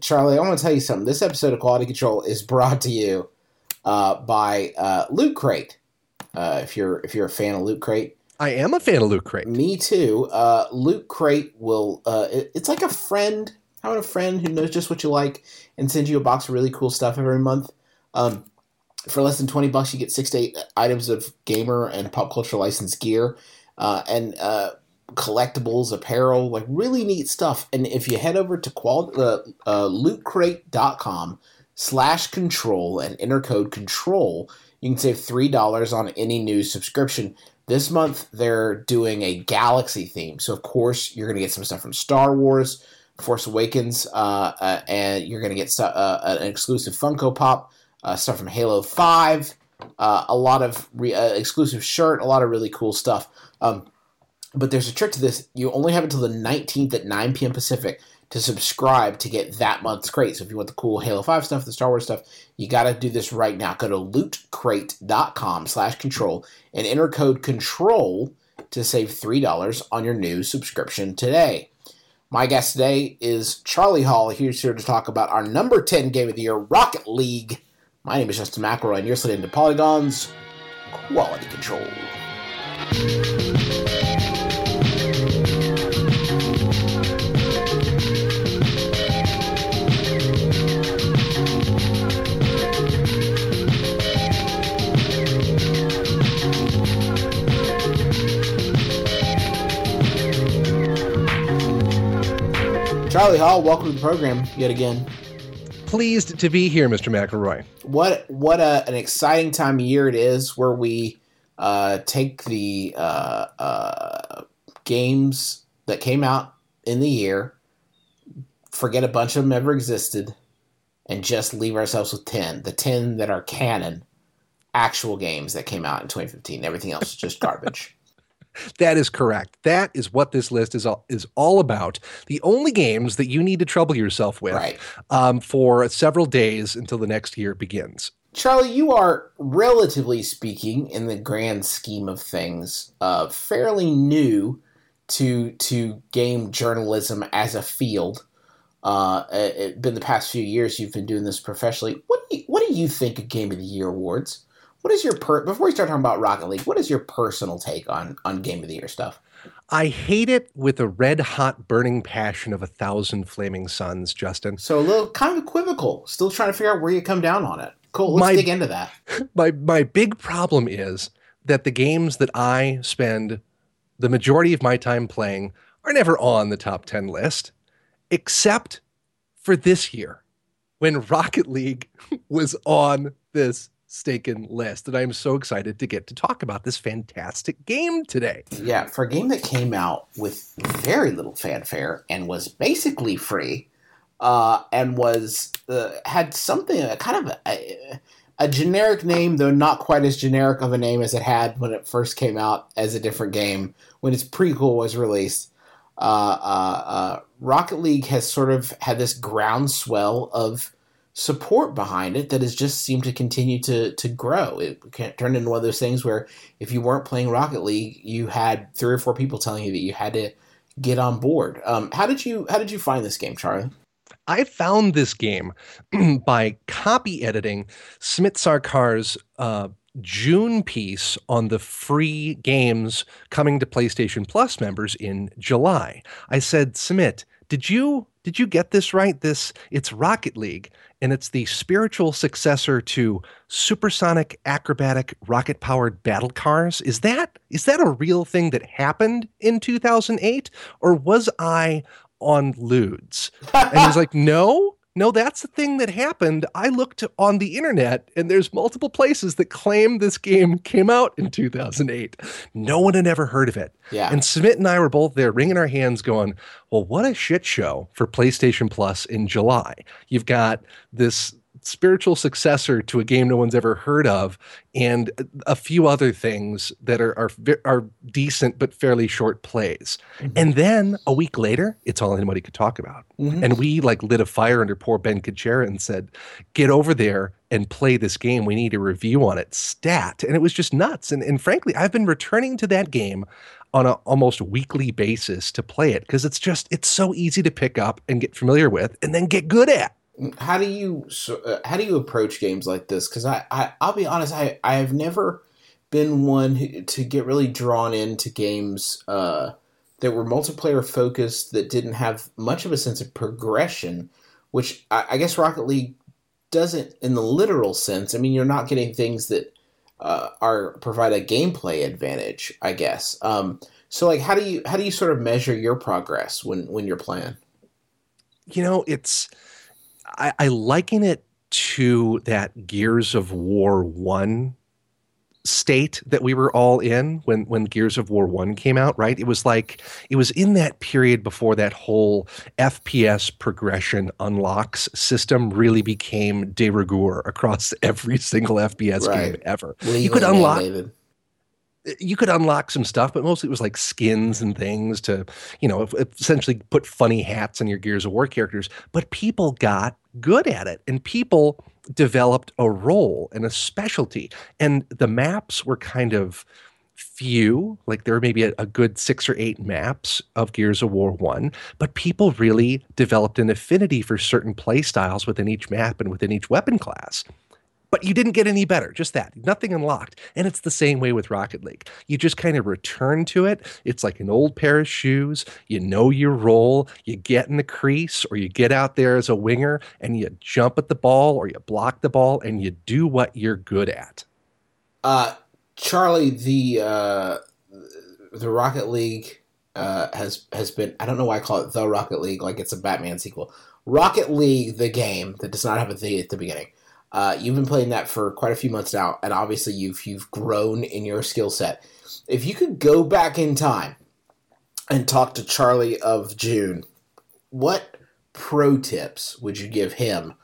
Charlie, I want to tell you something. This episode of Quality Control is brought to you uh, by uh, Loot Crate. Uh, if you're if you're a fan of Loot Crate, I am a fan of Loot Crate. Me too. Uh, Loot Crate will. Uh, it, it's like a friend having a friend who knows just what you like and sends you a box of really cool stuff every month. Um, for less than twenty bucks, you get six to eight items of gamer and pop culture licensed gear, uh, and uh, collectibles, apparel, like really neat stuff. And if you head over to qual- uh, uh, lootcrate.com slash control and enter code control, you can save $3 on any new subscription. This month, they're doing a galaxy theme. So, of course, you're going to get some stuff from Star Wars, Force Awakens, uh, uh, and you're going to get uh, an exclusive Funko Pop, uh, stuff from Halo 5, uh, a lot of re- exclusive shirt, a lot of really cool stuff. Um, but there's a trick to this. You only have until the 19th at 9 p.m. Pacific to subscribe to get that month's crate. So if you want the cool Halo 5 stuff, the Star Wars stuff, you got to do this right now. Go to lootcrate.com slash control and enter code control to save $3 on your new subscription today. My guest today is Charlie Hall. He's here to talk about our number 10 game of the year, Rocket League. My name is Justin McElroy, and you're listening to Polygon's Quality Control. Charlie Hall, welcome to the program yet again. Pleased to be here, Mr. McElroy. What what a, an exciting time of year it is where we uh, take the uh, uh, games that came out in the year, forget a bunch of them ever existed, and just leave ourselves with 10. The 10 that are canon, actual games that came out in 2015. Everything else is just garbage. That is correct. That is what this list is all, is all about. The only games that you need to trouble yourself with Right. um, for several days until the next year begins. Charlie, you are, relatively speaking, in the grand scheme of things, uh, fairly new to to game journalism as a field. Uh, it, it been the past few years you've been doing this professionally. What do you, what do you think of Game of the Year awards? What is your per before we start talking about Rocket League? What is your personal take on on Game of the Year stuff? I hate it with a red hot burning passion of a thousand flaming suns, Justin. So a little kind of equivocal. Still trying to figure out where you come down on it. Cool. Let's My- dig into that. my my big problem is that the games that I spend the majority of my time playing are never on the top 10 list except for this year when Rocket League was on this staken list and I'm so excited to get to talk about this fantastic game today. Yeah, for a game that came out with very little fanfare and was basically free, uh, and was uh, had something kind of a, a generic name, though not quite as generic of a name as it had when it first came out as a different game when its prequel was released. Uh, uh, uh, Rocket League has sort of had this groundswell of support behind it that has just seemed to continue to to grow. It turned into one of those things where if you weren't playing Rocket League, you had three or four people telling you that you had to get on board. Um, how did you how did you find this game, Charlie? I found this game by copy editing Samit Sarkar's uh, June piece on the free games coming to PlayStation Plus members in July. I said, Smit, did you did you get this right? This it's Rocket League, and it's the spiritual successor to supersonic acrobatic rocket powered battle cars. Is that is that a real thing that happened in 2008, or was I on lewds? And he's like, no, no, that's the thing that happened. I looked on the internet and there's multiple places that claim this game came out in 2008. No one had ever heard of it. Yeah. And Samit and I were both there wringing our hands going, well, what a shit show for PlayStation Plus in July. You've got this spiritual successor to a game no one's ever heard of, and a few other things that are are, are decent but fairly short plays. Mm-hmm. And then a week later, it's all anybody could talk about. Mm-hmm. And we like lit a fire under poor Ben Kuchera and said, "Get over there and play this game. We need a review on it." Stat, and it was just nuts. And and frankly, I've been returning to that game on an almost weekly basis to play it because it's just it's so easy to pick up and get familiar with and then get good at how do you uh, how do you approach games like this because I, I i'll be honest i i have never been one to get really drawn into games uh, that were multiplayer focused that didn't have much of a sense of progression which I, I guess rocket league doesn't in the literal sense i mean you're not getting things that uh, are provide a gameplay advantage, I guess. Um, so like, how do you how do you sort of measure your progress when when you're playing? You know, it's I, I liken it to that Gears of War one state that we were all in when when Gears of War 1 came out, right? It was like it was in that period before that whole FPS progression unlocks system really became de rigueur across every single FPS right. game ever. you could unlock mandated. You could unlock some stuff, but mostly it was like skins and things to, you know, essentially put funny hats on your Gears of War characters. But people got good at it, and people developed a role and a specialty. And the maps were kind of few, like there were maybe a, a, good six or eight maps of Gears of War 1, but people really developed an affinity for certain play styles within each map and within each weapon class but you didn't get any better. Just that. Nothing unlocked. And it's the same way with Rocket League. You just kind of return to it. It's like an old pair of shoes. You know your role. You get in the crease or you get out there as a winger and you jump at the ball or you block the ball and you do what you're good at. Uh, Charlie, the uh, the Rocket League uh, has has been. I don't know why I call it the Rocket League, like it's a Batman sequel. Rocket League, the game that does not have a the at the beginning uh, you've been playing that for quite a few months now, and obviously you've you've grown in your skill set. If you could go back in time and talk to Charlie of June, what pro tips would you give him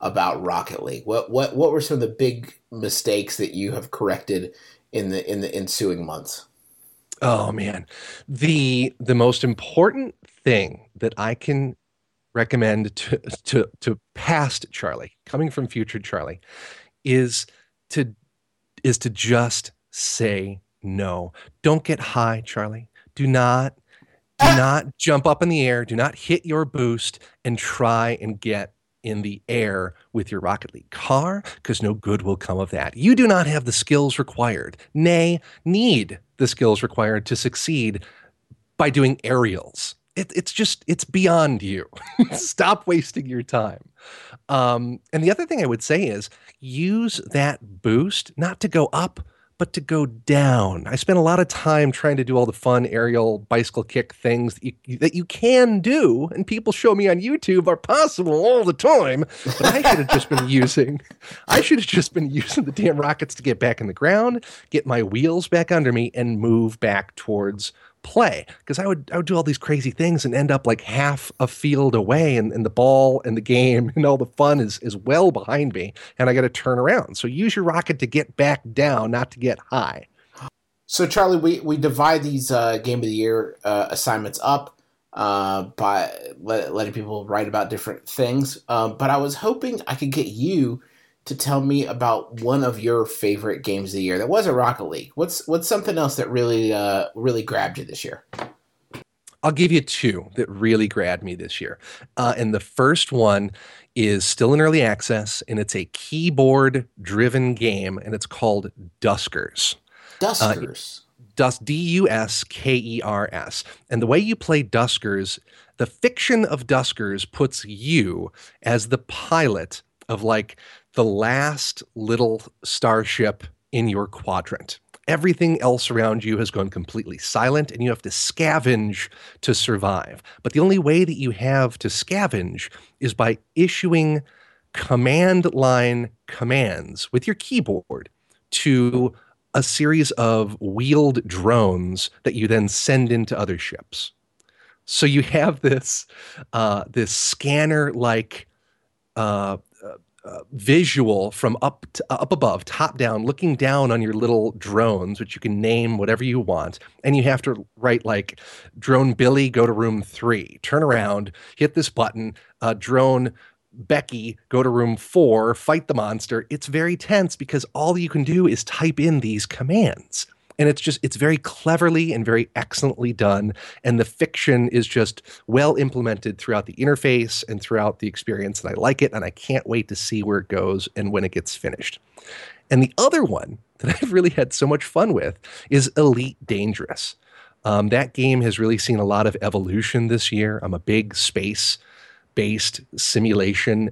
about Rocket League? What what what were some of the big mistakes that you have corrected in the in the ensuing months? Oh man, the the most important thing that I can recommend to to to past Charlie, coming from future Charlie, is to is to just say no. Don't get high, Charlie. Do not do ah! not jump up in the air. Do not hit your boost and try and get in the air with your Rocket League car because no good will come of that. You do not have the skills required, nay, need the skills required to succeed by doing aerials it, it's just it's beyond you. Stop wasting your time. Um, and the other thing i would say is use that boost not to go up but to go down. I spent a lot of time trying to do all the fun aerial bicycle kick things that you, that you can do and people show me on youtube are possible all the time but i should have just been using i should have just been using the damn rockets to get back in the ground get my wheels back under me and move back towards play because I would I would do all these crazy things and end up like half a field away and, and the ball and the game and all the fun is is well behind me and I got to turn around. So use your rocket to get back down, not to get high. So Charlie, we we divide these uh, game of the year uh, assignments up uh, by let, letting people write about different things. Um, but I was hoping I could get you to tell me about one of your favorite games of the year that was a Rocket League. What's what's something else that really uh, really grabbed you this year? I'll give you two that really grabbed me this year. Uh, and the first one is still in early access, and it's a keyboard driven game, and it's called Duskers. Duskers. Uh, Dus D U S K E R S. And the way you play Duskers, the fiction of Duskers puts you as the pilot of like the last little starship in your quadrant. Everything else around you has gone completely silent, and you have to scavenge to survive. But the only way that you have to scavenge is by issuing command line commands with your keyboard to a series of wheeled drones that you then send into other ships. So you have this uh, this scanner like uh, visual from up to, uh, up above, top down, looking down on your little drones, which you can name whatever you want, and you have to write like drone Billy, go to room three, turn around, hit this button, uh, drone Becky, go to room four, fight the monster. It's very tense because all you can do is type in these commands and it's just it's very cleverly and very excellently done. And the fiction is just well implemented throughout the interface and throughout the experience. And i like it and i can't wait to see where it goes and when it gets finished. And the other one that i've really had so much fun with is elite dangerous. Um, that game has really seen a lot of evolution this year. I'm a big space based simulation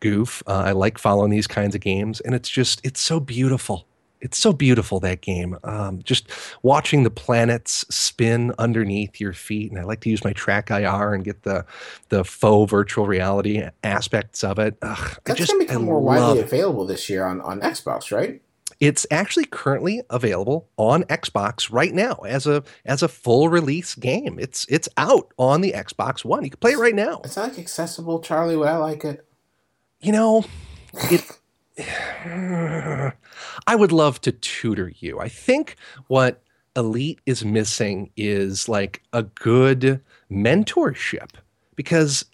goof. Uh, i like following these kinds of games and it's just it's so beautiful it's so beautiful that game. Um, just watching the planets spin underneath your feet, and I like to use my TrackIR and get the the faux virtual reality aspects of it. Ugh, That's just, going to become I more widely available this year on, on Xbox, right? It's actually currently available on Xbox right now as a as a full release game. It's it's out on the Xbox One. You can play it right now. It's like accessible, Charlie. Would I like it? You know, it. I would love to tutor you. I think what Elite is missing is like a good mentorship because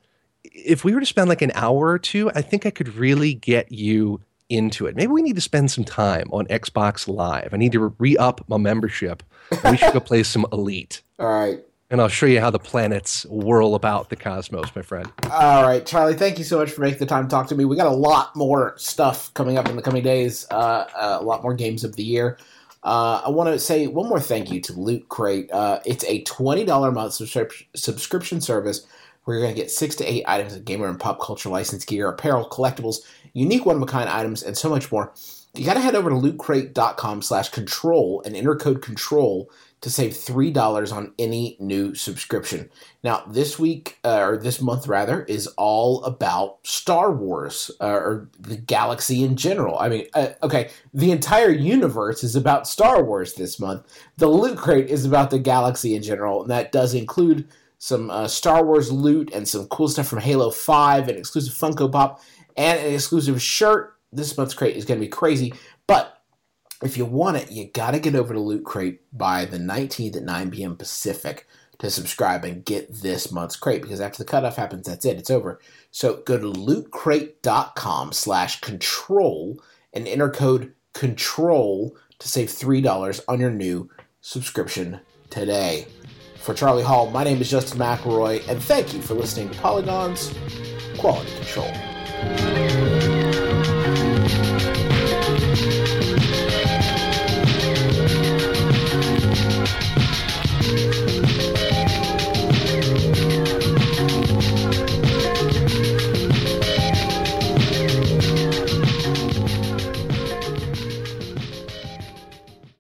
if we were to spend like an hour or two, I think I could really get you into it. Maybe we need to spend some time on Xbox Live. I need to re up my membership. we should go play some Elite. All right. And I'll show you how the planets whirl about the cosmos, my friend. All right, Charlie, thank you so much for making the time to talk to me. We got a lot more stuff coming up in the coming days, uh, uh, a lot more games of the year. Uh, I want to say one more thank you to Loot Crate. Uh, it's a $20 a month subscrip- subscription service where you're going to get six to eight items of gamer and pop culture licensed gear, apparel, collectibles, unique one of a kind items, and so much more. You got to head over to lootcrate.com slash control and enter code control to save $3 on any new subscription. Now, this week, uh, or this month rather, is all about Star Wars, uh, or the galaxy in general. I mean, uh, okay, the entire universe is about Star Wars this month. The Loot Crate is about the galaxy in general, and that does include some uh, Star Wars loot and some cool stuff from Halo 5, an exclusive Funko Pop, and an exclusive shirt. This month's crate is going to be crazy, but if you want it, you got to get over to Loot Crate by the 19th at 9 p.m. Pacific to subscribe and get this month's crate because after the cutoff happens, that's it. It's over. So go to lootcrate.com slash control and enter code control to save $3 on your new subscription today. For Charlie Hall, my name is Justin McElroy, and thank you for listening to Polygon's Quality Control.